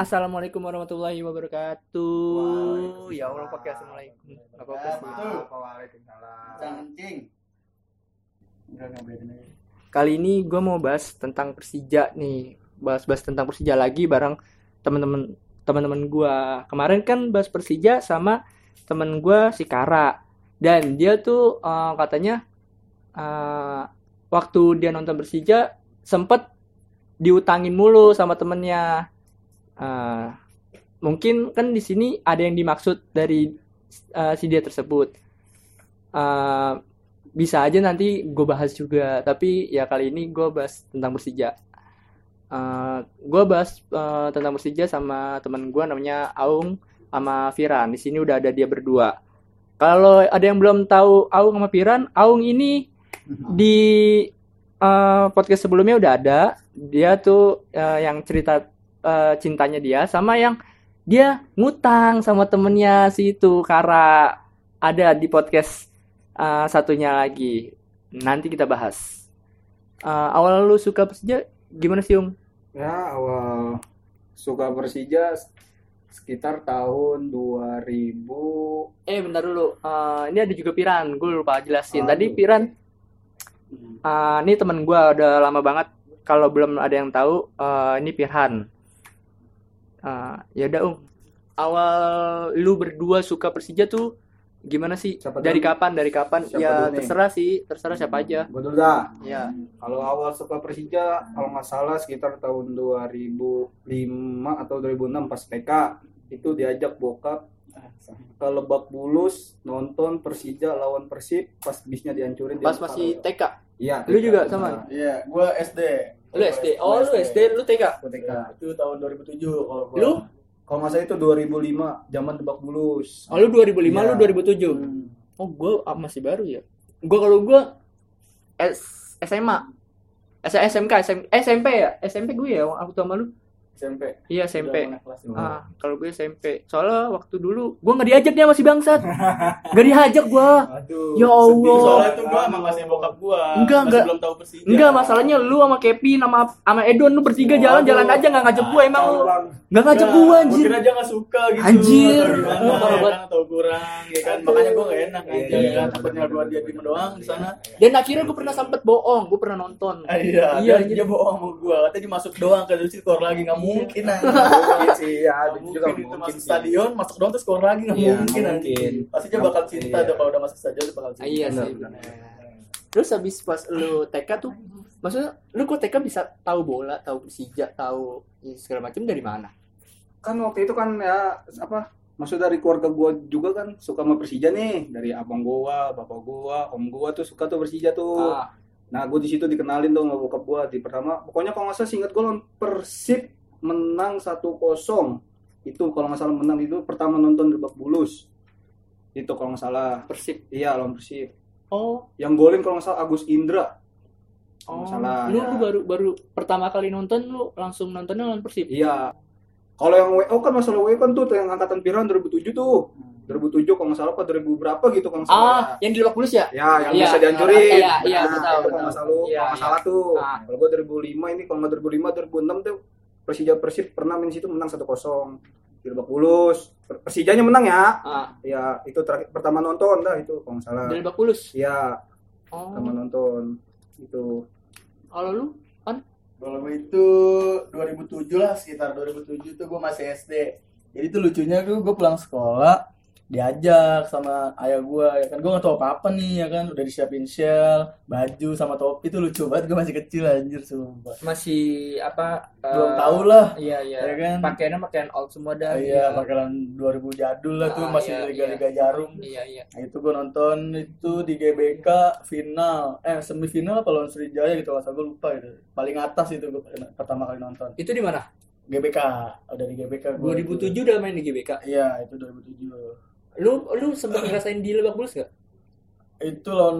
Assalamualaikum warahmatullahi wabarakatuh. Ya Allah pakai assalamualaikum. Apa-apa sih. Waalaikumsalam. Kencing. Dengerin. Kali ini gue mau bahas tentang Persija nih. Bahas-bahas tentang Persija lagi bareng teman-teman teman-teman gue. Kemarin kan bahas Persija sama temen gue si Kara. Dan dia tuh eh, katanya eh, waktu dia nonton Persija sempet diutangin mulu sama temennya. Eh, mungkin kan di sini ada yang dimaksud dari eh, si dia tersebut. Eh, bisa aja nanti gue bahas juga tapi ya kali ini gue bahas tentang Persija. Eh gue bahas eh, tentang Persija sama teman gue namanya Aung sama Firan di sini udah ada dia berdua. Kalau ada yang belum tahu Aung sama Firan Aung ini di eh, podcast sebelumnya udah ada. Dia tuh eh, yang cerita eh, cintanya dia sama yang dia ngutang sama temennya si itu Kara ada di podcast eh, satunya lagi nanti kita bahas Eh, awal lu suka Persija gimana sih Ung? Ya awal suka Persija sekitar tahun 2000 Eh bentar dulu, Eh, ini ada juga Piran, gue lupa jelasin. Aduh. Tadi Piran, eh, ini temen gue udah lama banget. Kalau belum ada yang tahu, eh, ini Pirhan. Eh, ya udah Ung, awal lu berdua suka Persija tuh gimana sih? Siapa Dari dulu? kapan? Dari kapan? Siapa ya dulu nih? terserah sih, terserah siapa aja. Gue dulu dah. Ya, Kalau awal suka Persija, kalau nggak salah sekitar tahun 2005 atau 2006 pas TK itu diajak bokap ke Lebak Bulus nonton Persija lawan Persib pas bisnya dihancurin di pas masih TK. Iya. Lu juga sama? Iya, gua SD. Lu SD. Oh, lu SD, lu TK. Gua TK. Itu tahun 2007 kalau gua. Lu? Kalau nggak salah itu 2005 zaman Lebak Bulus. Oh, lu 2005, Iya. lu 2007. Hmm. Oh, gue masih baru ya. Gue kalau gue S SMA, S SMK, SM, SMP ya, SMP gue ya, aku sama lu. SMP. Iya SMP. Ah, kalau gue SMP. Soalnya waktu dulu gue nggak diajak dia masih bangsat. Gak diajak gue. Aduh. Ya sedih Allah. Soalnya itu gua emang masih bokap gua. Enggak, Masih enggak. belum tahu Persija. Enggak, masalahnya lu sama Kevin sama sama Edon lu bertiga jalan-jalan aja nggak ngajak gue emang lu. Nggak ngajak Enggak, gue anjir. Kira aja nggak suka gitu. Anjir. Atau ya kan, atau kurang, ya kan. Makanya gua gak enak aja, Iya. ya kan. Takutnya gua dia diem doang di sana. Dan akhirnya gue pernah sempet bohong, gue pernah nonton. Iya, Iya, dia, bohong sama gua. Katanya dia masuk doang ke situ lagi nggak mungkin aja. Mungkin sih ya, itu juga mungkin itu mungkin masuk sih. stadion, masuk doang terus skor lagi nggak Iya, mungkin mungkin. Pasti dia bakal cinta Iya. kalau udah masuk stadion dia bakal cinta. Iya sih. benar. Terus habis pas lu TK tuh, maksudnya lu kok TK bisa tahu bola, tahu Persija, tahu ya, segala macam dari mana? kan waktu itu kan ya apa maksud dari keluarga gua juga kan suka sama Persija nih dari abang gua bapak gua om gua tuh suka tuh Persija tuh Ah, nah gua di situ dikenalin tuh sama bokap gua di pertama pokoknya kalau nggak salah singkat gua lawan Persib menang 1-0 itu kalau nggak salah menang itu pertama nonton Lebak Bulus itu kalau nggak salah Persib. iya lawan Persib Oh, yang golin kalau nggak salah Agus Indra oh. Kalau nggak salah lu, ya. lu baru baru pertama kali nonton lu langsung nontonnya lawan Persib. iya kalau yang WO kan masalah WO kan tuh yang angkatan Piran 2007 tuh 2007 kalau nggak salah apa 2000 berapa gitu kalau nggak salah Ah, yang di Lebak Bulus ya? Ya, yang Iya, bisa dihancurin. iya, iya, nah, betul, itu kalau betul. nggak salah, Iya, kalau nggak iya. salah tuh. Ah. Kalau gua 2005 ini, kalau nggak 2005, 2006 tuh Persija Persib pernah main situ menang 1-0 di Lebak Bulus. Per- Persijanya menang ya. Ah, Ya, itu terakhir pertama nonton dah itu kalau nggak salah. di Lebak Bulus. Iya, Oh. pertama nonton itu. Kalau lu Kalau gue itu 2007 lah sekitar 2007 tuh gue masih SD. Jadi tuh lucunya tuh gue pulang sekolah diajak sama ayah gue ya kan gue nggak tahu apa apa nih ya kan udah disiapin shell baju sama topi tuh lucu banget gue masih kecil anjir sumpah masih apa? eh, belum tahu lah Iya, iya. Ya kan? Pakaiannya pakaian old semua dah. iya pakaian 2000 jadul lah tuh Ah, masih iya, liga-liga jarum Iya, iya. Nah, itu gue nonton itu di GBK final eh semifinal apa lawan Sriwijaya gitu masa gue lupa gitu paling atas itu gue pertama kali nonton Itu di mana? GBK udah di GBK gua itu. 2007 udah main di GBK. iya itu 2007 Lu lu sempat ngerasain di Lebak Bulus gak? itu lawan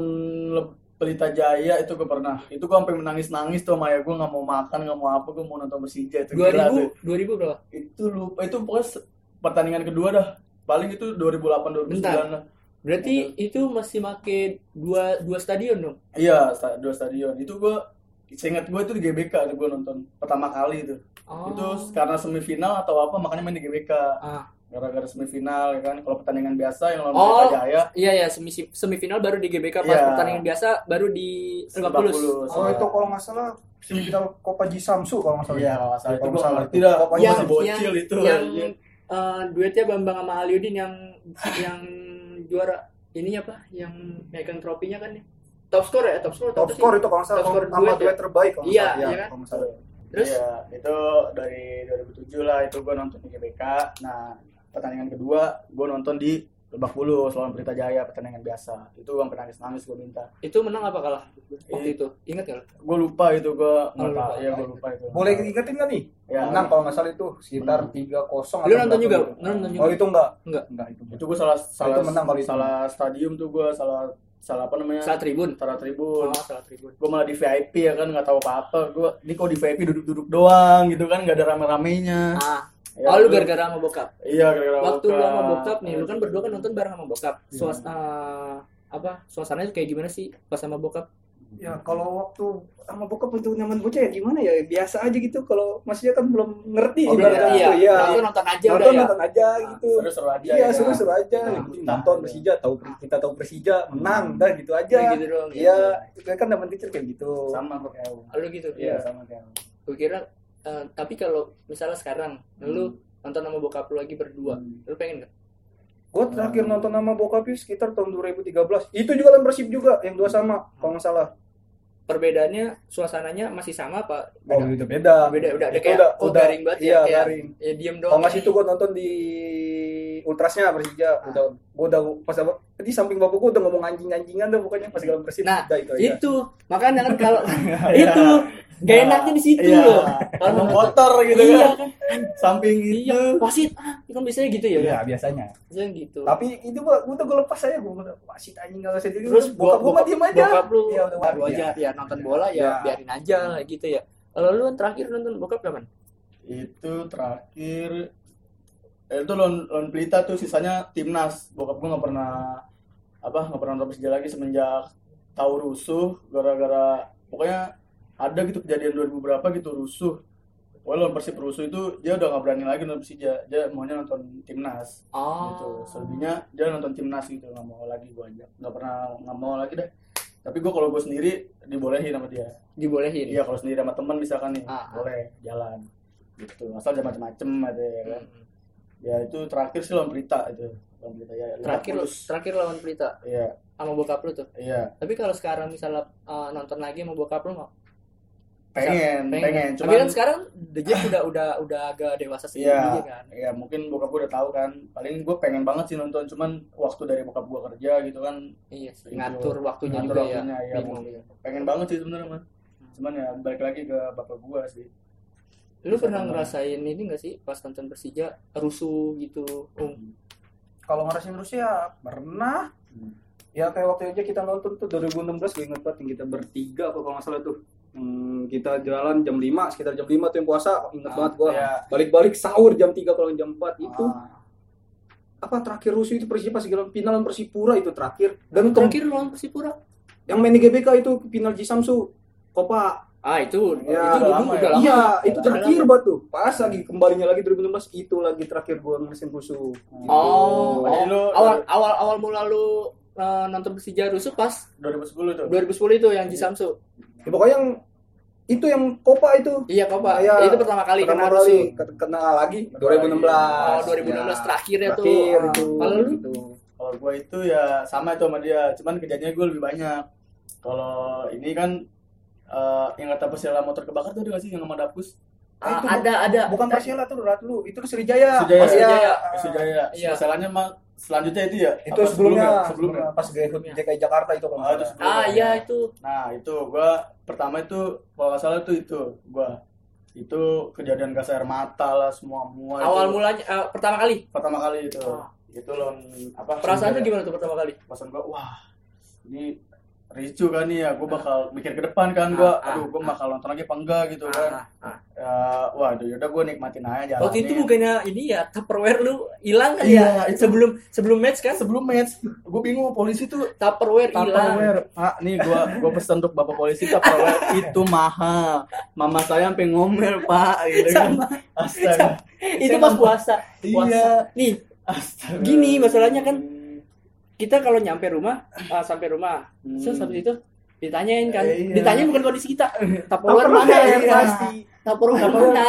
Pelita Jaya itu gue pernah itu gue sampai menangis nangis tuh sama ayah gue nggak mau makan nggak mau apa gue mau nonton Persija itu gila tuh. 2000 2000 berapa? itu lupa itu pokoknya pertandingan kedua dah paling itu 2008 2009 Bentar. lah Berarti itu masih make dua dua stadion dong. iya dua stadion itu gue seingat gue itu di GBK tuh gue nonton pertama kali itu Oh. itu karena semifinal atau apa makanya main di GBK Ah. Gara-gara semifinal ya kan kalau pertandingan biasa yang lawan Oh. Pelita Jaya Iya ya, semi semifinal baru di GBK pas Iya. pertandingan biasa baru di Lebak Bulus. Oh itu kalau nggak salah semifinal Copa Ji Samsu kalau nggak salah. iya kalau nggak salah itu Kalau salah. dah Pokoknya yang yang masih bocil yang, itu yang eh, duetnya Bambang sama Aliudin yang yang juara ininya apa? Yang megang tropinya kan ya? Top score ya, top score. Top sih? score itu kalau nggak salah Top score nama duet ya? duet terbaik kalau nggak Iya, salah. iya kan? kalau nggak salah. Terus Iya, itu dari 2007 lah itu gue nonton di GBK. Nah, pertandingan kedua gue nonton di Lebak Bulus lawan Pelita Jaya pertandingan biasa. Itu gue penangis nangis gue minta. itu menang apa kalah waktu Iya. itu? Ingat gak? lo? Gue lupa itu gue nggak lupa. Iya gue lupa itu. Boleh diingetin nggak nih? Ya, Menang kalau nggak salah itu sekitar Menang. 3-0 Lu nonton juga? nonton juga? Oh itu enggak? Enggak. Enggak itu. itu gue salah salah itu menang kalau itu. salah stadium tuh gue salah salah apa namanya? Salah tribun. Salah tribun. Oh, salah tribun. gue malah di VIP ya kan nggak tahu apa apa gue ini kok di VIP duduk-duduk doang gitu kan nggak ada rame-ramenya Ah, Ya, oh lu gara-gara sama bokap. iya gara-gara Waktu lu bokap. sama bokap nih, lu kan berdua kan nonton bareng sama bokap. Iya. Suasana apa? Suasananya kayak gimana sih pas sama bokap? Ya kalau waktu sama bokap untuk nyaman bocah ya gimana ya biasa aja gitu kalau masnya kan belum ngerti Oh, ibaratnya iya, gitu, iya. Nonton nonton aja udah Nonton ya. nonton aja gitu. seru-seru aja Iya ya. seru-seru aja. Nah, nah, nonton iya. Persija tahu kita tahu Persija menang dah gitu aja. Kayak gitu doang. Iya, itu kan zaman kecil kayak gitu. sama kok kayak. Lu gitu. iya sama kayak aku. Gue kira eh, tapi kalau misalnya sekarang lu nonton sama bokap lu lagi berdua, Hmm. lu pengen gak? Gue terakhir nonton sama bokap itu sekitar tahun 2013. Itu juga lawan Persib juga yang dua sama kalau nggak salah. Perbedaannya suasananya masih sama apa? Oh, Beda. beda. Beda, udah, Itu kayak, udah, oh, udah, garing banget ya, iya, kayak- garing. Ya diem doang. Kalau nggak situ gue nonton di ultrasnya Persija. Ah. Udah, gue udah pas apa? Di samping bapak gue udah ngomong anjing-anjingan dah pokoknya pas dalam Persib. Nah, Udah, itu aja. itu makanya kan kalau Iya. itu gak enaknya di situ Iya. loh. kalau nonton- kotor gitu iya kan kan. samping Iya, itu wasit ah, kan biasanya gitu ya. Iya, biasanya. Biasanya gitu. Tapi itu gua gua tuh gue lepas aja gue wasit anjing usah jadi Terus bokap gue mah diem aja. Bokap lu Iya, udah baru wajar. aja ya nonton bola ya, Iya. biarin aja lah gitu ya. Kalau lu kan terakhir nonton bokap kapan? itu terakhir eh, itu lawan lawan Pelita tuh sisanya timnas. Bokap gue nggak pernah apa nggak pernah nonton Persija lagi semenjak tahu rusuh gara-gara pokoknya ada gitu kejadian 2000 berapa gitu rusuh. Pokoknya lawan Persib rusuh itu dia udah nggak berani lagi nonton Persija. Dia maunya nonton timnas. Gitu. Oh. selebihnya dia nonton timnas gitu nggak mau lagi gue aja nggak pernah nggak mau lagi deh. Tapi gue kalau gue sendiri dibolehin sama dia. Dibolehin. iya kalau sendiri sama teman misalkan nih Ah, ah. boleh jalan. Gitu. Asal jangan macem-macem aja ya kan? Hmm. Ya itu terakhir sih lawan berita itu lawan berita ya Terakhir lu, terakhir lawan Pelita iya sama bokap lu tuh. iya Tapi kalau sekarang misalnya uh, nonton lagi sama bokap lu mau? pengen pengen, Tapi cuman kan sekarang The Jack udah udah udah agak dewasa sendiri Iya, kan. ya mungkin bokap gue udah tahu kan. Paling gue pengen banget sih nonton, cuman waktu dari bokap gue kerja gitu kan, Iya, sih. Gitu. ngatur waktunya Ngatur juga waktunya, ya. iya, Bingung. mungkin. pengen banget sih sebenarnya mah. Cuman ya balik lagi ke bapak gue sih. Lu Bisa pernah ngerasain ini gak sih pas nonton Persija rusuh gitu? Um, Kalau ngerasain Rusia pernah. Hmm. Ya kayak waktu aja kita nonton tuh 2016 gue inget banget yang kita bertiga apa kalau nggak salah tuh. Hmm, kita jalan jam 5, sekitar jam 5 tuh yang puasa, inget Ah, banget gua. ya. Balik-balik sahur jam 3 kalau jam 4 itu. Ah, Apa terakhir rusuh itu Persija pas final Persipura itu terakhir. Dan terakhir lawan Persipura. yang main di GBK itu final Ji Samsu. Kopa. Ah, itu Ya, itu lama udah ya. lama. Iya, itu terakhir buat tuh. Pas lagi kembalinya lagi 2016 itu lagi terakhir gua ngerasain rusuh. Oh, Jadi oh, lu awal awal awal mula lu uh, nonton Persija rusuh pas 2010 tuh. 2010 itu yang di Samsu. Ya, pokoknya yang itu yang Kopa itu Iya, kok Pak. Iya. itu pertama kali pertama kena kali rusuh. ke- kena lagi 2016. Oh, 2016 Ya, terakhirnya tuh. terakhir itu. Kalau lu gitu. Kalau gue itu ya sama itu sama dia, cuman kejadiannya gue lebih banyak. Kalau ini kan eh, yang kata Persela motor kebakar tuh ada gak sih yang sama Dapus? Ah, itu ada ada Bukan Persela tuh Rat lu, itu Sriwijaya. Sriwijaya. Oh, iya. Sriwijaya. Iya. Perselanya mah selanjutnya itu ya? Itu Apa sebelumnya, Sebelumnya. pas Greyhound DKI Jakarta itu kalau Ah, itu sebelumnya. Ah, iya itu. Nah itu gua pertama itu kalau salah itu itu gua itu kejadian gas air mata lah semua semua Awal itu. mulanya eh, pertama kali. pertama kali itu Ah. itu loh apa Perasaan lu Sriwijaya. gimana tuh pertama kali? perasaan gua wah ini ricu kan nih ya gua bakal mikir ke depan kan gua Ah, ah, aduh gua ah. bakal nonton lagi apa enggak gitu kan Ah, ah. Eh, waduh yaudah gue nikmatin aja jalanin. Waktu itu bukannya ini ya Tupperware lu hilang kan Iya, ya itu- sebelum sebelum match kan sebelum match gue bingung polisi tuh Tupperware hilang. Tupperware Pak nih gua gua pesan untuk bapak polisi Tupperware itu mahal mama saya sampai ngomel pak gitu kan Sama. astaga Itu pas puasa. Puasa. iya Nih, astaga Gini, masalahnya kan kita kalau nyampe rumah ah, sampai rumah Hmm. terus habis itu ditanyain kan. Iya. ditanya bukan kondisi kita. Tupperware mana? Tupperware, yang iya. pasti. Tupperware mana?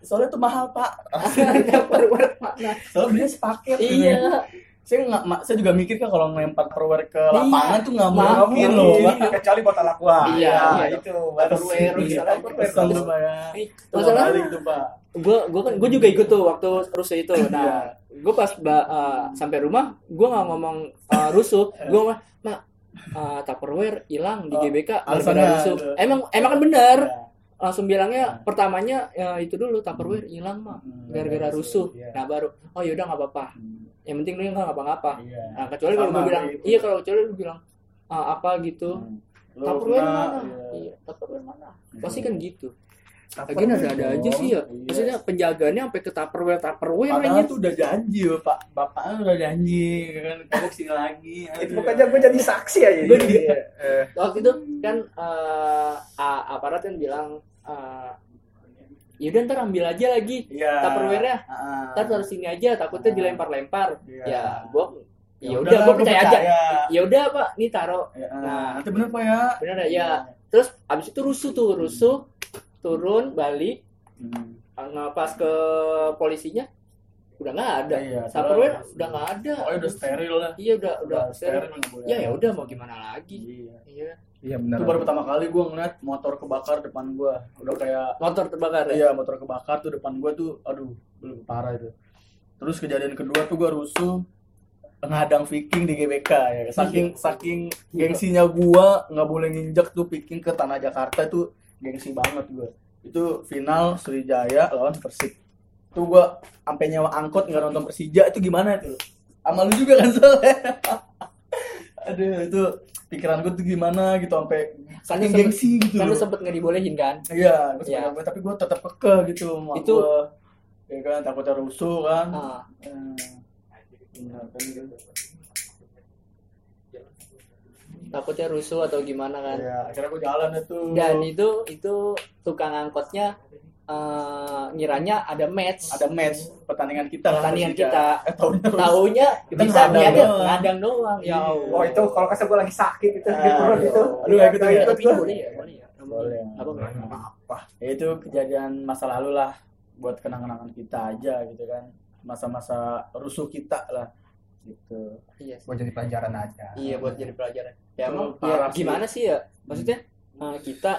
soalnya tuh mahal pak. Tupperware mana? Soalnya belinya sepaket. Iya saya nggak saya juga mikir kan kalau ngelempar Tupperware ke Iya. lapangan tuh nggak mungkin loh kecuali botol aqua Iya, Ya, iya. itu Iya, misalnya. Tupperware. pesan tuh pak ya. Ih, Tuh masalah balik tuh pak. Gue gue kan gue juga ikut tuh waktu rusuh itu. Nah gue pas uh, sampai rumah gue nggak ngomong uh, rusuh. Gue ngomong mak uh, Tupperware hilang di Oh, GBK alasannya gara-gara rusuh emang emang kan bener. Ya. Langsung bilangnya pertamanya ya itu dulu Tupperware hilang mak Hmm, gara-gara rusuh. Iya. nah baru oh yaudah nggak apa-apa. Yang penting lu nggak ngapa-ngapa. Iya. nah kecuali kalau gue bilang iya kalau kecuali lu bilang "Ah, apa gitu? Hmm. Tupperware mana? iya. iya Tupperware mana? Hmm. pasti kan gitu Lagian ada-ada aja sih ya. Iya. Maksudnya penjagaannya sampai ke Tupperware Tupperware Padahal tuh udah janji loh, Pak. Bapaknya udah janji kan kamu ke sini lagi. itu makanya gue jadi saksi aja Gua juga. Iya. Eh, Waktu itu kan eh, a- aparat kan bilang eh, yaudah ntar ambil aja lagi Iya. Tupperware-nya. Heeh. Ntar taruh sini aja takutnya dilempar-lempar. Iya. Ya, gua ya Ya udah gua percaya aja. Ya udah Pak, nih taruh. Ya, Nah. nanti bener Pak ya. Bener ya? Ya. Terus abis itu rusuh tuh, rusuh turun balik Hmm. ngepas ke polisinya udah nggak ada. Iya, Tupperware terus- udah nggak ada. Pokoknya udah steril lah. Iya udah udah steril. steril. Ya ya udah mau gimana lagi. Iya. Iya. iya benar Itu baru pertama kali gue ngeliat motor kebakar depan gue. Udah kayak Motor terbakar ya. Iya motor kebakar tuh depan gua tuh, aduh belum parah itu. Terus kejadian kedua tuh gua rusuh ngadang Viking di GBK ya. Saking saking gengsinya gua nggak boleh nginjek tuh Viking ke tanah Jakarta itu gengsi banget gua. Itu final Sriwijaya lawan Persik. Tuh gua sampai nyewa angkot nggak nonton Persija itu gimana tuh? Sama lu juga kan soalnya. Aduh itu pikiran gua tuh gimana gitu sampai saking sempet- gengsi gitu. Kan lu sempet nggak dibolehin kan? Iya, gue Iya. sebenarnya tapi gue tetap kekeh gitu Itu- gua. ya kan takutnya rusuh kan. Ah, Hmm. Benar kan gitu. Takutnya rusuh atau gimana kan? Iya, akhirnya gue jalan itu. Dan itu itu tukang angkotnya eh, ngiranya ada match. ada match pertandingan kita Pertandingan kita. Eh tahunnya rusuh. Taunya Kita bisa ngadang ngadang doang. Ya Iya. Allah. Wah itu kalau kasih gue lagi sakit itu Ah, di perut itu. Aduh, kayak gitu ya. Tapi boleh ya, boleh ya. Boleh. Apa? Apa? Ya, itu kejadian masa lalu lah buat kenang-kenangan kita aja gitu kan. Masa-masa rusuh kita lah gitu. Iya. sih. Buat jadi pelajaran aja. Iya buat jadi pelajaran. Ya emang ya, gimana sih ya? Maksudnya eh, kita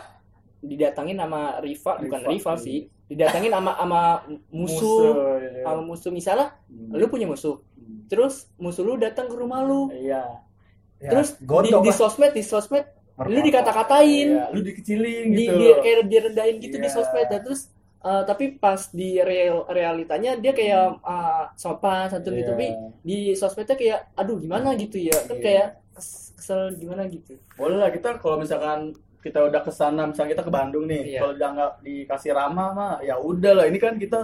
didatangin sama rival, bukan Rival, rival iya. sih. Didatangin sama sama musuh, ya. sama musuh misalnya Hmm. lu punya musuh. Terus musuh lu datang ke rumah lu. Iya. Ya, Terus di, di sosmed, di sosmed lu Merkotok. dikata-katain, Iya, lu dikecilin di, gitu. di- kayak direndahin gitu di Iya. sosmed dan terus eh, tapi pas di real realitanya dia kayak eh, sopan santun gitu. Iya. tapi di sosmednya kayak aduh gimana gitu ya? Kan Iya. kayak kes- kesel gimana gitu? Boleh lah kita kalau misalkan kita udah ke sana misalnya kita ke Bandung nih Iya. kalau udah nggak dikasih ramah mah ya udah lah. Ini kan kita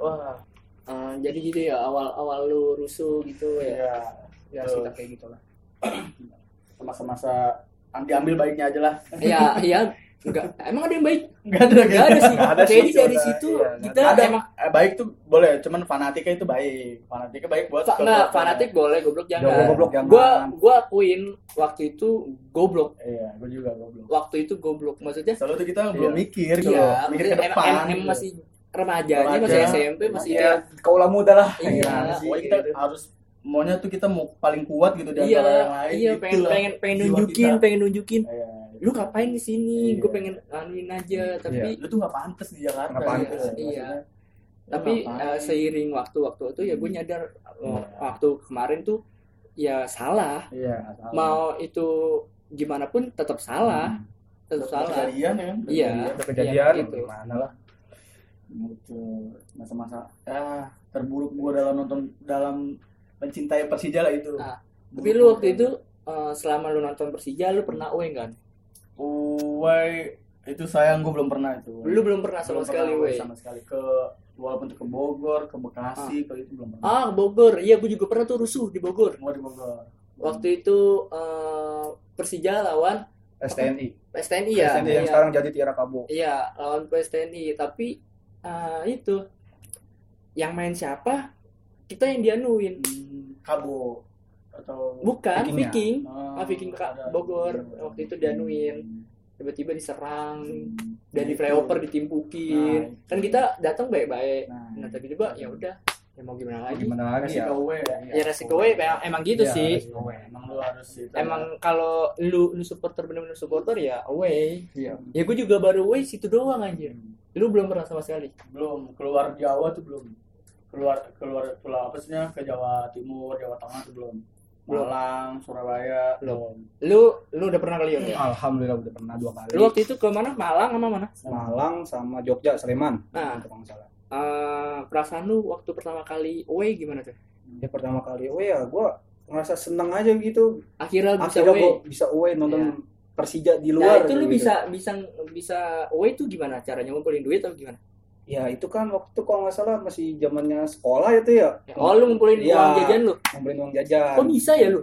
wah. Eh, jadi gitu ya awal awal lu rusuh gitu ya. Ya ya kita kayak gitu lah. Masa-masa diambil baiknya aja lah. Ya iya enggak. Emang ada yang baik? Nggak ada enggak ada sih. Ada sih, jadi dari udah, situ iya, kita ada. emang eh, baik tuh boleh cuman fanatiknya itu baik. Fanatiknya baik buat fa- enggak fanatik boleh goblok jangan. Goblok jangan. gua gua akuin waktu itu goblok. Iya gue juga goblok. Waktu itu goblok. Maksudnya selalu tuh kita belum Iya. mikir gitu iya mikir ke depan em- em gitu. masih remajanya Remaja. masih SMP masih Ya, kaulah muda lah. Iya. Sih, Pokoknya kita gitu. harus maunya tuh kita mau paling kuat gitu di iya antara yang lain. iya gitu pengen pengen pengen nunjukin pengen nunjukin. Iya. Lu ngapain di sini Iya. gue pengen anuin aja tapi lu tuh nggak pantas di Jakarta Nggak pantas, gitu. iya. Maksudnya, tapi eh, seiring waktu-waktu itu ya gue nyadar oh, Iya. waktu kemarin tuh ya salah iya salah. mau itu gimana pun tetap salah Hmm. tetap salah kejadian ya kan Iya. Kejadian gitu. gimana lah. gitu masa-masa ya terburuk gua dalam nonton dalam mencintai Persija lah itu Ah, tapi lu waktu itu eh, selama lu nonton Persija lu pernah away kan Uwe itu sayang gue belum pernah itu Lu belum pernah sama Belum sekali, pernah, sama sekali ke walaupun ke Bogor ke Bekasi ke itu belum pernah Ah, Bogor. Iya, gue juga pernah tuh rusuh di Bogor. Gua di Bogor Waktu itu eh, Persija lawan STNI STNI ya. STNI yang Iya. sekarang jadi Tiara Kabo Iya, lawan PSTNI. Tapi eh, itu yang main siapa? Kita yang dianuin. Hmm, Kabo atau Bukan Vikingnya. Viking. Ah, Ah, Viking Ka- ada. Bogor. Iya. Waktu itu dianuin. Tiba-tiba diserang, dari Gitu. flyover ditimpukin. Nah, Kan kita datang baik-baik. Nah, Nah, tiba-tiba ya udah, ya mau gimana lagi? gimana lagi ya resiko W Ya resiko we, emang, emang gitu Iya, sih. emang lu harus itu Emang kalau lu lu supporter bener-bener supporter ya away. Iya. Ya gue juga baru away situ doang anjir. Lu belum pernah sama sekali. belum keluar Jawa tuh belum keluar keluar keluar apa sih ke Jawa Timur Jawa Tengah tuh Belum. Malang Surabaya Belum. Lu lu udah pernah kali ya? Alhamdulillah udah pernah dua kali Lu waktu itu ke mana? Malang sama mana? Malang sama Jogja Sleman Nah. kalau nggak salah Eh, perasaan lu waktu pertama kali away gimana tuh? ya pertama kali oh ya gue ngerasa seneng aja gitu Akhirnya bisa akhirnya away. gue bisa away nonton Iya. Persija di Nah, luar itu lu gitu. bisa bisa bisa away tuh gimana caranya ngumpulin duit atau gimana? Ya itu kan waktu kalau nggak salah masih zamannya sekolah itu ya Ya, oh lu ngumpulin Iya. uang jajan lu? ngumpulin uang jajan Kok bisa ya lu?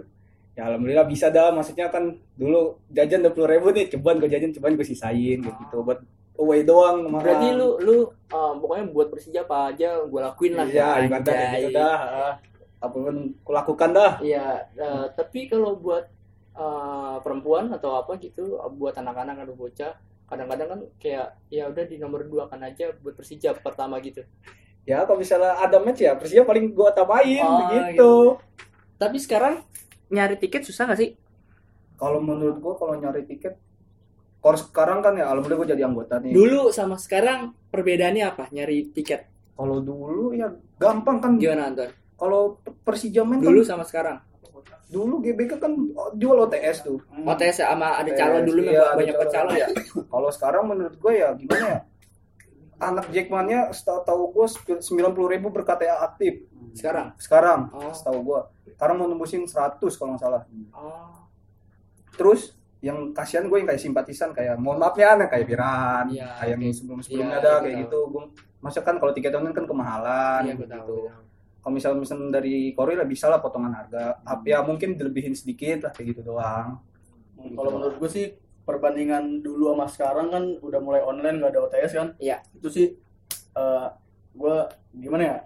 ya alhamdulillah bisa dah maksudnya kan dulu jajan dua puluh ribu nih coba gue jajan coba gue sisain kayak gitu buat away doang kemarin. Berarti lu lu eh, pokoknya buat Persija apa aja gue lakuin lah. iya ibadah kayak Anjay. gitu dah ah. apa pun kulakukan dah Iya, eh, tapi kalau buat eh, perempuan atau apa gitu, buat anak-anak atau bocah, kadang-kadang kan kayak ya udah di nomor dua kan aja buat Persija pertama gitu. ya kalau misalnya ada match ya Persija paling gue tambahin Oh, begitu Tapi sekarang nyari tiket susah nggak sih? kalau menurut gue kalau nyari tiket kalau sekarang kan ya alhamdulillah gue jadi anggota nih Dulu sama sekarang perbedaannya apa? Nyari tiket kalau dulu ya gampang kan gimana Anton? kalau Persija main Dulu kan sama sekarang. Dulu GBK kan jual OTS tuh OTS sama ada calon dulu iya, banyak calon. ya. kalau sekarang menurut gue ya gimana ya anak Jackmania setahu tahu gue sembilan puluh ribu berKTA aktif Sekarang. sekarang Oh. setahu gue sekarang mau nembusin 100 kalau nggak salah Oh. terus yang kasihan gue yang kayak simpatisan kayak mohon maaf ya kayak Piran Iya, kayak yang sebelum sebelumnya Iya, ada iya, kayak tahu. gitu gue masa kan kalau tiket online kan kemahalan tahu. gitu tahu. Kalau misalnya misalnya dari Korea bisa lah potongan harga Hmm. ya mungkin dilebihin sedikit lah kayak gitu doang Hmm, kalau menurut gue sih perbandingan dulu sama sekarang kan udah mulai online nggak ada OTS kan Iya. itu sih eh gue gimana ya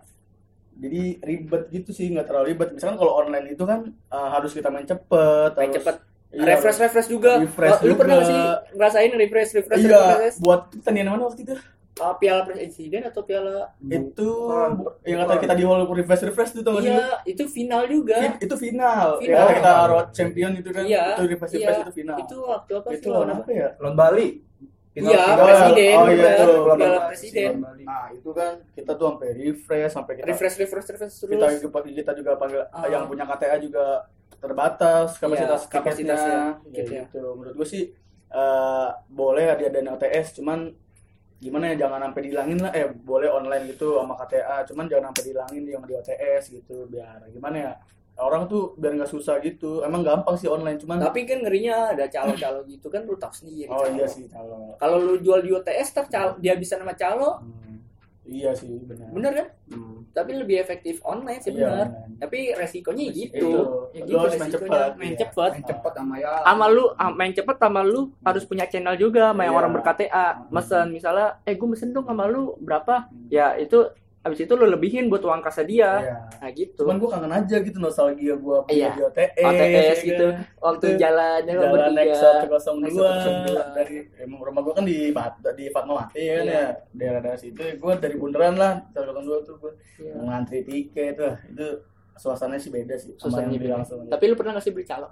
jadi ribet gitu sih nggak terlalu ribet misalkan kalau online itu kan eh, harus kita main cepet Main harus- cepet. iya, refresh refresh juga. Refresh Oh, lu pernah nggak juga. sih ngerasain refresh refresh iya refresh? buat pertandingan mana waktu itu Uh, piala presiden atau piala itu Bukan, bu- yang kata kita di hall refresh refresh itu tau lu? iya itu final juga Fin- itu final, Final. kata kita road champion itu kan Iya, itu refresh iya. refresh itu final itu waktu apa itu lawan apa ya lawan Bali Final- iya final- presiden oh, iya, itu, piala presiden nah itu kan kita tuh sampai refresh sampai kita refresh refresh refresh terus kita juga kita juga panggil Ah. yang punya KTA juga terbatas kapasitas Iya, kapasitasnya, tiketnya. gitu Ya, ya. gitu. menurut gue sih eh, boleh diadain OTS cuman gimana ya jangan sampai dihilangin lah. Eh boleh online gitu sama KTA cuman jangan sampai dihilangin yang di OTS gitu biar gimana ya? Orang tuh biar nggak susah gitu. Emang gampang sih online cuman tapi kan ngerinya ada calo-calo gitu kan lu tahu sendiri oh calo. iya sih kalau kalau lu jual di OTS ter calo, dia bisa nama calo. Iya sih benar. Bener kan? Hmm. Tapi lebih efektif online sih Iya, benar tapi resikonya gitu. Itu. ya gitu harus main cepat, main iya. cepet. main cepet sama ya. Sama lu ah, main cepet sama lu harus punya channel juga sama yang Iya. orang ber-KTA mesen. Misalnya eh gue mesen dong sama lu berapa? Ya itu abis itu lu lebihin buat uang kasa dia. Iya. nah gitu. Cuman gue kangen aja gitu nostalgia gue punya Iya. di OTS, OTS ya gitu. kan? waktu Itu jalannya lo jalan bertiga Nexa 102 102. dari emang rumah gua kan di di Fatmawati kan Iya. ya. Daerah daerah situ gua dari bundaran lah 102 tuh gua Iya. mau ngantri tiket tuh itu suasananya sih beda sih Suasananya beda. langsung tapi lu pernah nggak sih beli calo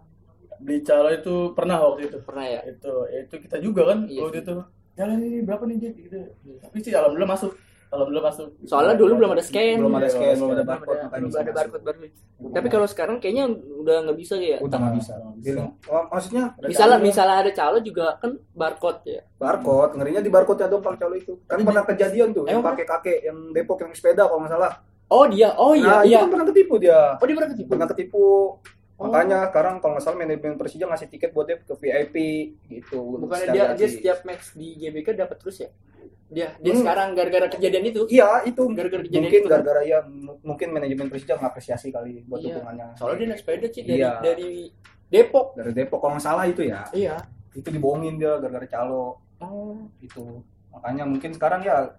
beli calo itu pernah waktu itu. Pernah ya? Itu itu kita juga kan Iya waktu sih. itu. Jalan ini berapa nih Jack gitu. Tapi sih alhamdulillah masuk alhamdulillah masuk. Soalnya dulu belum ada scan. Belum ada scan belum ada belum barcode belum bisa ada barcode barcode tapi kalau sekarang kayaknya udah nggak bisa ya udah nggak bisa. Bisa. Oh, maksudnya? Misalnya misalnya ada calo juga kan barcode ya. Barcode ngerinya di barcode nya dong kalau calo itu. Kan Tapi pernah kejadian tuh yang pakai kakek yang Depok yang sepeda kalau nggak salah. Oh dia. Oh iya nah, itu iya. kan pernah ketipu dia. Oh dia pernah ketipu? Pernah ketipu. Makanya sekarang kalau nggak salah manajemen Persija ngasih tiket buat dia ke VIP gitu. bukannya dia dia setiap match di GBK dapat terus ya dia dia Hmm. sekarang gara-gara kejadian itu? Iya itu. Gara-gara kejadian mungkin itu kan? gara-gara ya mungkin manajemen Persija ngapresiasi kali buat Iya. dukungannya. soalnya dia naik sepeda sih dari Iya. dari Depok. Dari Depok kalau nggak salah itu ya? Iya. Itu dibohongin dia gara-gara calo. Oh. Itu. Makanya mungkin sekarang ya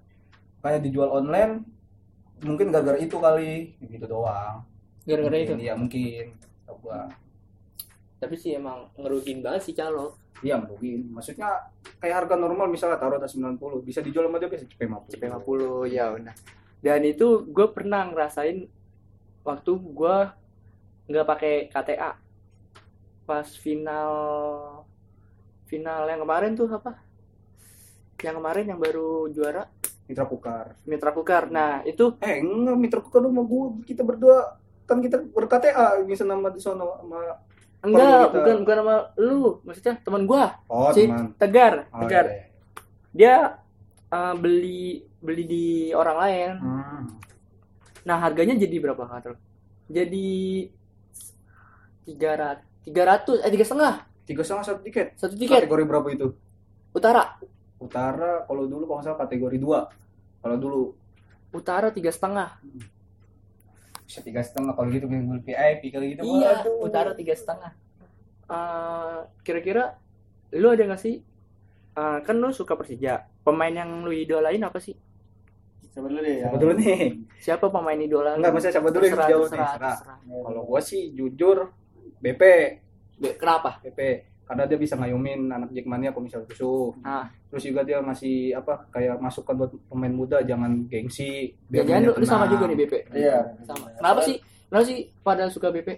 kayak dijual online mungkin gara-gara itu kali. Gitu doang. Gara-gara itu? iya mungkin. Gua tapi sih emang ngerugin banget sih calo. Iya mungkin maksudnya kayak harga normal misalnya taruh atas 90 bisa dijual sama dia bisa cepet 50 CP50 ya udah. Dan itu gue pernah ngerasain waktu gue nggak pakai KTA pas final final yang kemarin tuh apa? Yang kemarin yang baru juara? Mitra Kukar. Mitra Kukar. Nah itu eh enggak Mitra Kukar sama gua. Kita berdua kan kita ber-KTA bisa nama di sono sama enggak kita. bukan bukan sama lu maksudnya teman gue oh si teman. Tegar oh, Tegar. iya, iya. dia uh, beli beli di orang lain. Hmm. Nah harganya jadi berapa kata lu? Jadi tiga ratus tiga ratus eh tiga setengah. Tiga setengah satu tiket? Satu tiket. Kategori berapa itu? Utara. Utara kalau dulu kalau nggak salah kategori dua. Kalau dulu. Utara tiga setengah bisa tiga setengah kalau gitu beli VIP kalau gitu iya utara tiga setengah. Eh, kira-kira lu ada nggak sih? Eh, kan lu suka Persija. Pemain yang lu idolain apa sih? Coba dulu deh. siapa dulu nih? Siapa pemain idola lu? enggak maksudnya siapa dulu yang jawab nih? kalau gua sih jujur BP Be- kenapa? BP karena dia bisa ngayumin anak Jackmania kalau misalnya tusuk Ah. terus juga dia ngasih apa kayak masukan buat pemain muda jangan gengsi. Biar jangan lu, sama juga nih BP? Iya. sama. Kenapa sih? Kenapa sih pada suka BP?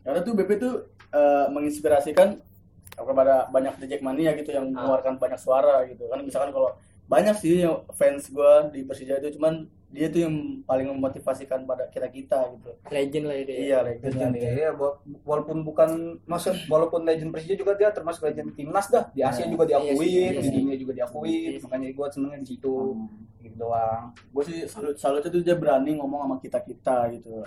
Karena tuh BP tuh eh, menginspirasikan kepada banyak The Jackmania gitu yang Ah. mengeluarkan banyak suara gitu. Kan misalkan kalau banyak sih yang fans gua di Persija itu cuman dia tuh yang paling memotivasikan pada kita kita gitu. Legend lah ya dia. Iya Legend dia. Ya, wa- walaupun bukan maksud walaupun legend Persija juga dia termasuk legend timnas dah. Di Asia Iya. juga Iya diakuin sih, iya di dunia juga diakuin. Iya makanya gue senengnya di situ. Gitu doang. Gue sih salut salutnya tuh dia berani ngomong sama kita kita gitu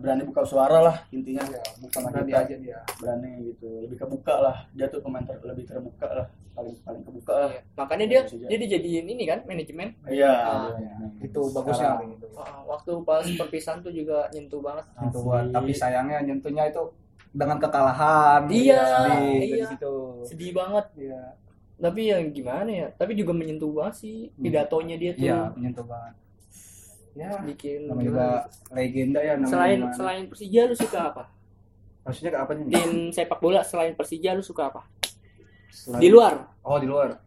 berani buka suara lah intinya. Bukan sama karena dia kita aja dia. berani gitu. Lebih kebuka lah. Dia tuh komentar lebih terbuka lah. Paling paling kebuka lah. Iya. makanya dia Persija. dia dijadiin ini kan manajemen? Iya. Ah. iya. itu bagusnya gitu. Ah, waktu pas perpisahan tuh juga nyentuh banget. Gitu buat Asli. tapi sayangnya nyentuhnya itu dengan kekalahan. Iya, Sedih, iya. situ. Sedih banget. Iya. Tapi yang gimana ya? Tapi juga menyentuh banget sih. Hmm. pidatonya dia tuh. Iya menyentuh banget ya bikin namanya juga legenda ya namanya selain gimana. selain Persija lu suka apa? Maksudnya ke apa nih? Tim sepak bola selain Persija lu suka apa? Selain- di luar? Oh di luar.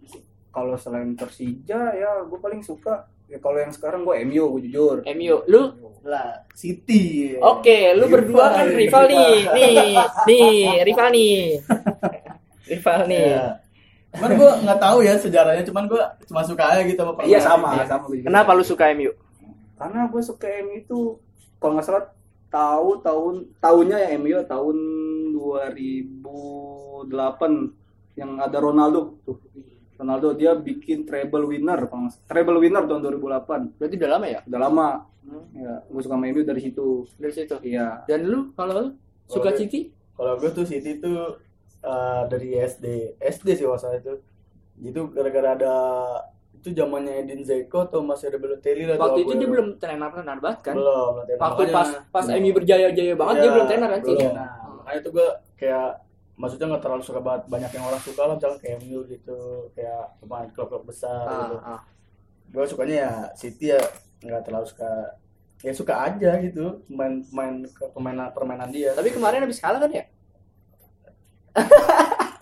Kalau selain Persija ya gue paling suka ya kalau yang sekarang gue MU gue jujur. MU lu? Lah City. Oke lu Rival, berdua kan rival nih. Nih nih rival nih. Rival nih. Iya. Cuman gue nggak tahu ya sejarahnya, cuman gue cuma suka aja gitu sama Iya sama Iya. sama. Kenapa lu suka MU Karena gue suka MU itu kalau nggak salah tahu tahun tahunnya ya MU tahun 2008 yang ada Ronaldo tuh. Ronaldo dia bikin treble winner, treble winner tahun 2008. berarti udah lama ya Udah lama. Ya, gue suka MU dari situ. dari situ Iya. dan lu kalau lu suka City Kalau gue tuh City tuh eh, dari SD, SD sih waktu itu. Itu gara-gara ada itu zamannya Edin Zeko atau masih ada Balotelli lah. waktu itu dia belum tenar tenar banget kan belum. waktu Makanya- pas pas. MU berjaya jaya banget dia Iya, belum tenar kan sih. Nah, makanya tuh gue kayak maksudnya nggak terlalu suka banget banyak yang orang suka lah misalnya kayak MU gitu kayak pemain klub-klub besar gitu. Ah, ah. gue sukanya ya City ya nggak terlalu suka ya suka aja gitu main main permainan permainan dia tapi kemarin habis kalah kan ya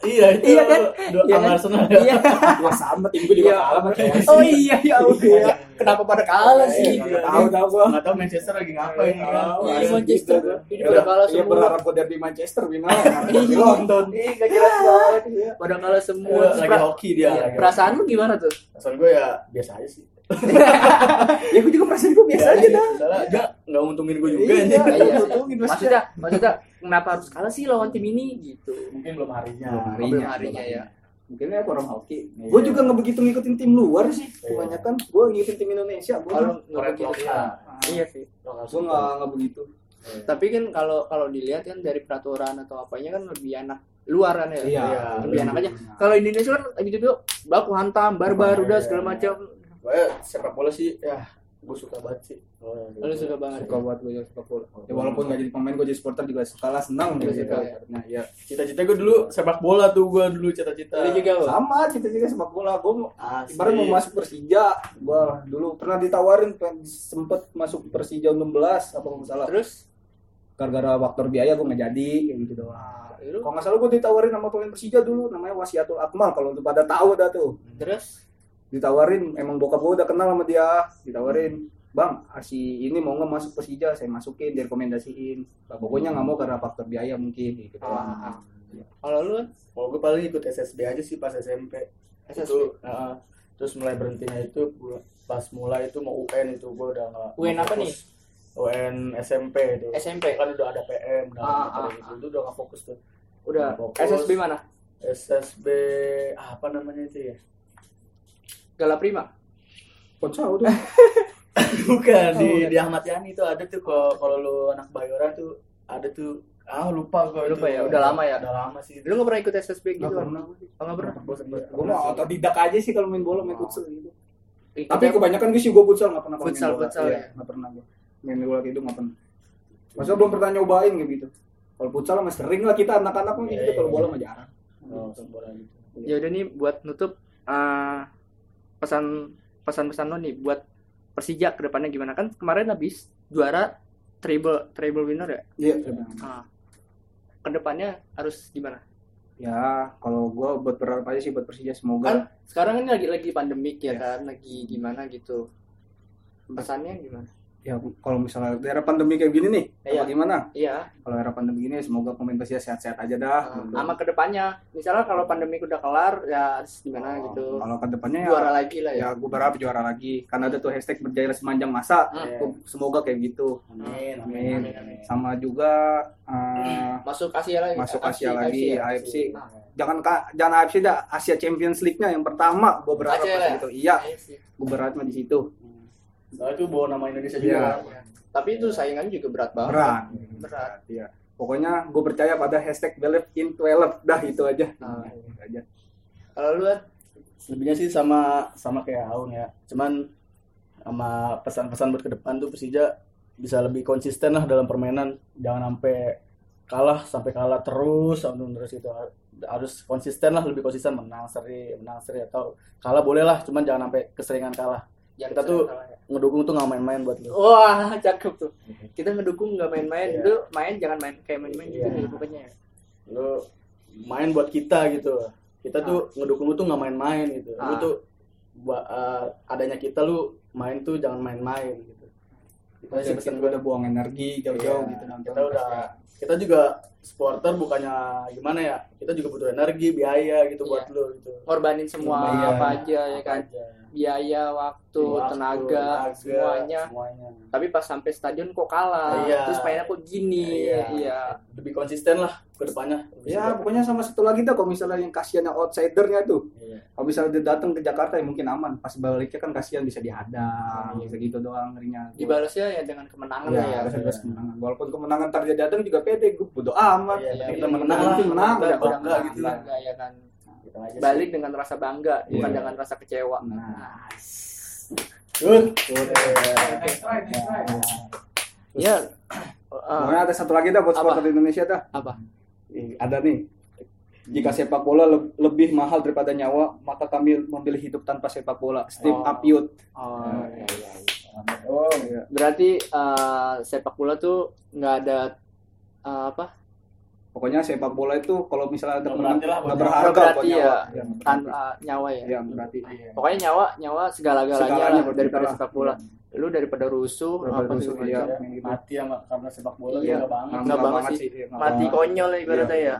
iya itu Iya kan? dua Iya kan? Arsenal iya Gua sama tim gue juga Iya. kalah sama Chelsea. oh iya ya Allah kenapa pada kalah sih Iya, Tahu tahu gua. nggak tahu Manchester lagi ngapain Iya, kan. Iya, Manchester. gitu. Ini pada kalah Iya semua. berharap gue dari Manchester gimana? Di Iya. London. Iya gak jelas banget. Iya. pada kalah semua Iya, lagi hoki dia iya, perasaan lu gimana tuh perasaan gue ya biasa aja sih Ya gue juga perasaan gue biasa aja dah. Soalnya nggak nggak untungin gue juga Iya. Iya. untungin maksudnya. maksudnya kenapa harus kalah sih lawan tim ini gitu mungkin belum harinya Belum harinya ya Mungkin ya orang hoki. Iya. Gue juga nggak begitu ngikutin tim luar sih. Iya. Kebanyakan gue ngikutin tim Indonesia. Gue kalau nggak begitu iya sih gue nggak nggak begitu. Tapi kan kalau kalau dilihat kan dari peraturan atau apanya kan lebih enak luar kan ya. Iya. Lebih enak aja. Kalau Indonesia kan gitu baku hantam, barbar Iya, udah iya, segala iya. macam. Pokoknya sepak bola sih ya gue suka banget sih. Oh, Lu suka banget. suka buat gue suka bola. Ya, walaupun gak jadi pemain gue jadi supporter juga suka lah senang Juga gitu ya. nah ya Cita-cita gue dulu sepak bola tuh gue dulu cita-cita. Lu juga sama cita-cita sepak bola. Gue ibarat mau masuk Persija gue dulu pernah ditawarin sempet masuk Persija 16 apa nggak salah. Terus? Gara-gara faktor biaya gue nggak jadi kayak gitu doang. Lu? Kalau nggak salah gue ditawarin sama pemain Persija dulu namanya Wasiatul Akmal kalau untuk pada tahu dah tuh. Terus ditawarin emang bokap gue udah kenal sama dia ditawarin bang si ini mau nggak masuk Persija saya masukin direkomendasiin Nah, pokoknya nggak mau karena faktor biaya mungkin gitu Ah, kalau lu Kalau gue paling ikut SSB aja sih pas SMP. SSB. Itu, heeh. terus mulai berhentinya itu pas mulai itu mau UN itu gue udah nggak UN apa fokus. UN SMP itu. SMP Kan udah ada PM, udah Ah, ada ah, gitu. Itu udah nggak fokus tuh. udah Fokus. SSB mana? SSB apa namanya itu ya? Gala Prima. Tahu tuh Bukan di bukan. di Ahmad Yani tuh ada tuh kalau kalau lu anak Bayora tuh ada tuh ah lupa gue Lupa ya, udah lama ya? Udah lama sih. Lu nggak pernah ikut SSB gitu? Nggak kan? pernah. Oh, nggak pernah. gue mau otodidak aja sih kalau main bola main Oh. futsal gitu tapi kebanyakan gue sih gue futsal nggak pernah kalau main Futsal, bola. futsal, Iya, ya. nggak pernah gue main bola gitu nggak pernah masa belum pernah nyobain gitu kalau futsal mah sering lah kita anak-anak mah Iya, gitu kalau iya. bola mah jarang Oh, bola gitu. Ya udah nih buat nutup eh, pesan pesan-pesan lo nih buat Persija ke depannya gimana kan kemarin habis juara treble treble winner ya. iya Nah, ke depannya harus gimana? ya kalau gue buat berharap aja sih buat Persija Kan semoga sekarang ini lagi lagi pandemik ya Iya. kan, lagi gimana gitu. Pesannya gimana? Ya kalau misalnya daerah pandemi kayak gini nih Iya. gimana Iya, kalau era pandemi gini semoga pemain Persija sehat-sehat aja dah nah, sama ke depannya. Misalnya kalau pandemik udah kelar ya harus gimana Oh, gitu. kalau ke depannya Juara ya lagi lah ya. ya gue berharap juara lagi karena ada tuh hashtag berjaya sepanjang masa. Gua- semoga kayak gitu Amin, Amin. amin, amin. sama juga eh, Masuk Asia lagi. masuk Asia lagi ya? AFC Nah, jangan jangan AFC dah Asia Champions League-nya yang pertama gue berharap Aceh ya? gitu iya AFC. gue berharapnya di situ Nah, itu bawa nama Indonesia Iya. juga. Tapi itu saingannya juga berat banget. berat Berat. iya pokoknya gue percaya pada hashtag believe in 12 dah itu aja Nah. Itu aja Kalau lu Lebihnya sih sama sama kayak Aun ya. Cuman sama pesan-pesan buat ke depan tuh Persija bisa lebih konsisten lah dalam permainan. Jangan sampai kalah sampai kalah terus sampai terus itu harus konsisten lah lebih konsisten menang seri menang seri atau kalah boleh lah cuman jangan sampai keseringan kalah jangan Kita tuh- ya. ngedukung tuh nggak main-main buat lu Wah, cakep tuh. Kita ngedukung nggak main-main, Iya. itu main jangan main kayak main-main gitu Iya. nih pokoknya. lu main buat kita gitu kita tuh ngedukung lu tuh nggak main-main gitu lu Ah. tuh buat eh, adanya kita lu main tuh jangan main-main gitu kita sih kita, pesan gue udah buang energi jauh-jauh Iya, gitu nonton kita udah Persija. kita juga supporter bukannya gimana ya kita juga butuh energi biaya gitu buat Iya. lu gitu Ngorbanin semua Iya, apa aja ya apa kan. aja. Biaya, waktu, Waktu, tenaga, semuanya. semuanya Tapi pas sampai stadion kok kalah. Iya. Terus mainnya kok gini. Iya. Iya. lebih konsisten lah ke depannya ya pokoknya sama satu lagi dah kalau misalnya yang kasihan yang outsidernya tuh Iya. kalau misalnya dia datang ke Jakarta ya mungkin aman pas baliknya kan kasihan bisa dihadang Iya. segitu doang ngerinya Dibalasnya ya dengan kemenangan ya, lah ya. harus ada kemenangan walaupun kemenangan dia datang juga pede gue bodo amat Iya, Iya, kita iya. menang penting menang, kita udah bangga menang, gitu ya kan. Gitu aja sih. Balik dengan rasa bangga, bukan Iya. dengan rasa kecewa. nah Good. Iya. Eh, pokoknya ada satu lagi dah buat supporter Indonesia dah apa? Ih, ada nih jika sepak bola le- lebih mahal daripada nyawa maka kami memilih hidup tanpa sepak bola Steve Oh. Apiut Oh, iya, iya. oh iya Berarti eh, sepak bola tuh nggak ada eh, apa? Pokoknya sepak bola itu kalau misalnya ada buat nggak nyawa. berharga berarti nyawa ya. Ya, nggak Tan berarti. eh, nyawa ya. ya berarti Pokoknya nyawa nyawa segala-galanya Segalanya lah daripada sepak bola. Lu daripada rusuh Daripada apa rusuh, iya. gitu. mati sama karena sepak bola Iya. banget Nggak banget sih. iya, nggak Mati banget. konyol ibaratnya Iya.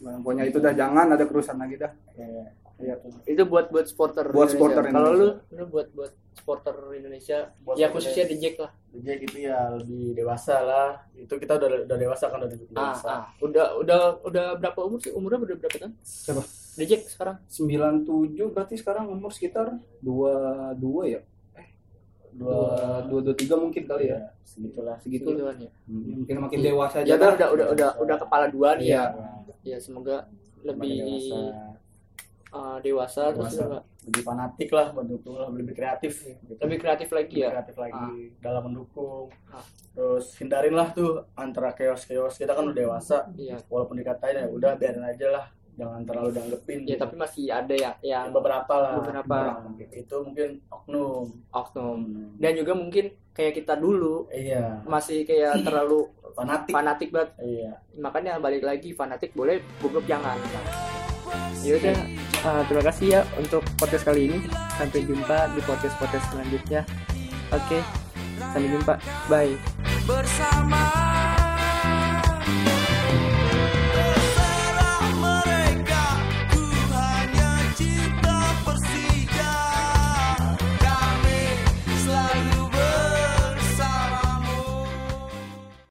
ya. Pokoknya itu dah jangan ada kerusuhan lagi dah Iya. Iya. Itu buat buat supporter Buat Indonesia. supporter Kalau lu lu buat buat supporter Indonesia Buat ya khususnya di Jack lah. Jack itu ya lebih dewasa lah itu kita udah udah dewasa kan udah Ah, dewasa ah. Udah udah udah berapa umur sih? Umurnya udah berapa tahun? Siapa? Di Jack sekarang. 97 berarti sekarang umur sekitar 22 ya dua dua dua tiga mungkin kali ya ya segitulah segitu Segituan ya. mungkin makin dewasa aja Ya kan dah. udah udah udah udah kepala dua nih ya. Iya. Ya semoga lebih dewasa. Uh, dewasa, terus Dewasa. juga lebih fanatik lah mendukung lah lebih kreatif gitu. lebih kreatif lagi Lebih ya. kreatif lagi dalam mendukung. Ah. terus hindarin lah tuh antara chaos chaos kita kan udah dewasa. Iya. walaupun dikatain ya udah biarin aja lah. Jangan terlalu dianggepin Ya tapi masih ada yang yang yang beberapa lah. Beberapa. Nah, itu mungkin oknum. Oknum. Dan juga mungkin kayak kita dulu iya. masih kayak terlalu fanatik. fanatik banget. Iya. Makanya balik lagi fanatik boleh goblok jangan. Ya udah uh, terima kasih ya untuk podcast kali ini. Sampai jumpa di podcast podcast selanjutnya. Oke sampai jumpa. Bye. Bersama